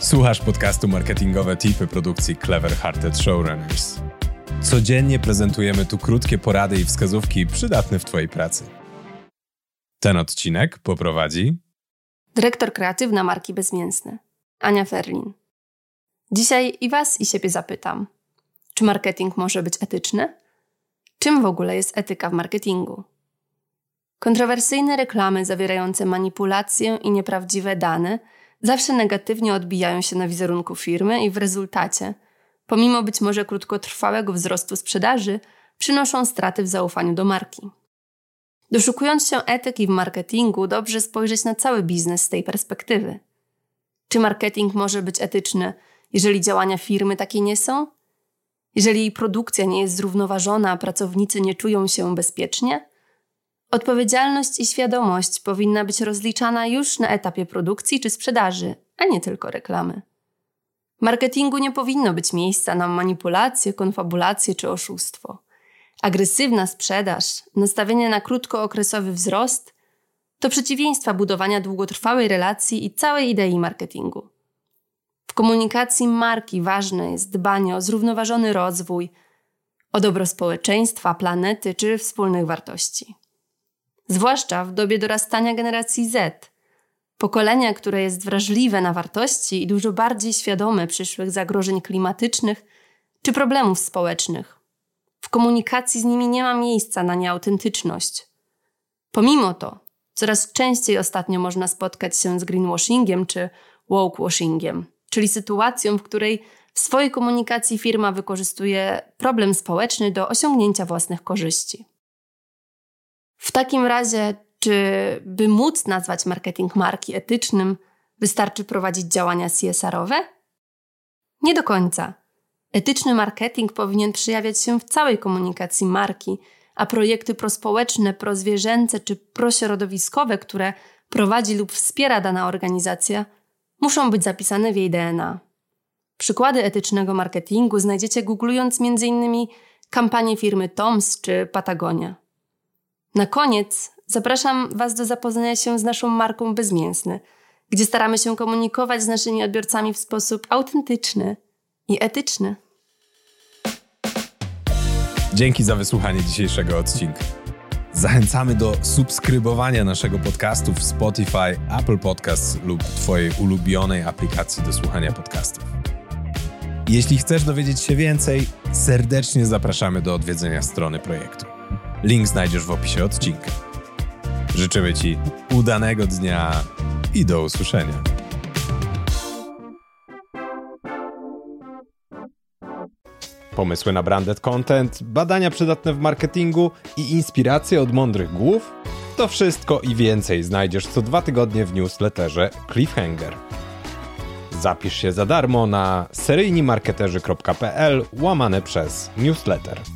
Słuchasz podcastu Marketingowe Tipy produkcji Clever Hearted Showrunners. Codziennie prezentujemy tu krótkie porady i wskazówki przydatne w Twojej pracy. Ten odcinek poprowadzi dyrektor kreatywna marki Bezmięsne, Ania Ferlin. Dzisiaj i Was i siebie zapytam, czy marketing może być etyczny? Czym w ogóle jest etyka w marketingu? Kontrowersyjne reklamy zawierające manipulację i nieprawdziwe dane zawsze negatywnie odbijają się na wizerunku firmy i w rezultacie, pomimo być może krótkotrwałego wzrostu sprzedaży, przynoszą straty w zaufaniu do marki. Doszukując się etyki w marketingu, dobrze spojrzeć na cały biznes z tej perspektywy. Czy marketing może być etyczny, jeżeli działania firmy takie nie są? Jeżeli jej produkcja nie jest zrównoważona, a pracownicy nie czują się bezpiecznie? Odpowiedzialność i świadomość powinna być rozliczana już na etapie produkcji czy sprzedaży, a nie tylko reklamy. W marketingu nie powinno być miejsca na manipulacje, konfabulacje czy oszustwo. Agresywna sprzedaż, nastawienie na krótkookresowy wzrost to przeciwieństwa budowania długotrwałej relacji i całej idei marketingu. W komunikacji marki ważne jest dbanie o zrównoważony rozwój, o dobro społeczeństwa, planety czy wspólnych wartości zwłaszcza w dobie dorastania generacji Z. Pokolenia, które jest wrażliwe na wartości i dużo bardziej świadome przyszłych zagrożeń klimatycznych czy problemów społecznych. W komunikacji z nimi nie ma miejsca na nieautentyczność. Pomimo to, coraz częściej ostatnio można spotkać się z greenwashingiem czy wokewashingiem, czyli sytuacją, w której w swojej komunikacji firma wykorzystuje problem społeczny do osiągnięcia własnych korzyści. W takim razie, czy by móc nazwać marketing marki etycznym, wystarczy prowadzić działania CSR-owe? Nie do końca. Etyczny marketing powinien przejawiać się w całej komunikacji marki, a projekty prospołeczne, prozwierzęce czy prośrodowiskowe, które prowadzi lub wspiera dana organizacja, muszą być zapisane w jej DNA. Przykłady etycznego marketingu znajdziecie googlując m.in. kampanię firmy Toms czy Patagonia. Na koniec zapraszam Was do zapoznania się z naszą marką Bezmięsny, gdzie staramy się komunikować z naszymi odbiorcami w sposób autentyczny i etyczny. Dzięki za wysłuchanie dzisiejszego odcinka. Zachęcamy do subskrybowania naszego podcastu w Spotify, Apple Podcasts lub Twojej ulubionej aplikacji do słuchania podcastów. Jeśli chcesz dowiedzieć się więcej, serdecznie zapraszamy do odwiedzenia strony projektu. Link znajdziesz w opisie odcinka. Życzymy Ci udanego dnia i do usłyszenia. Pomysły na branded content, badania przydatne w marketingu i inspiracje od mądrych głów? To wszystko i więcej znajdziesz co dwa tygodnie w newsletterze Cliffhanger. Zapisz się za darmo na seryjnimarketerzy.pl łamane przez newsletter.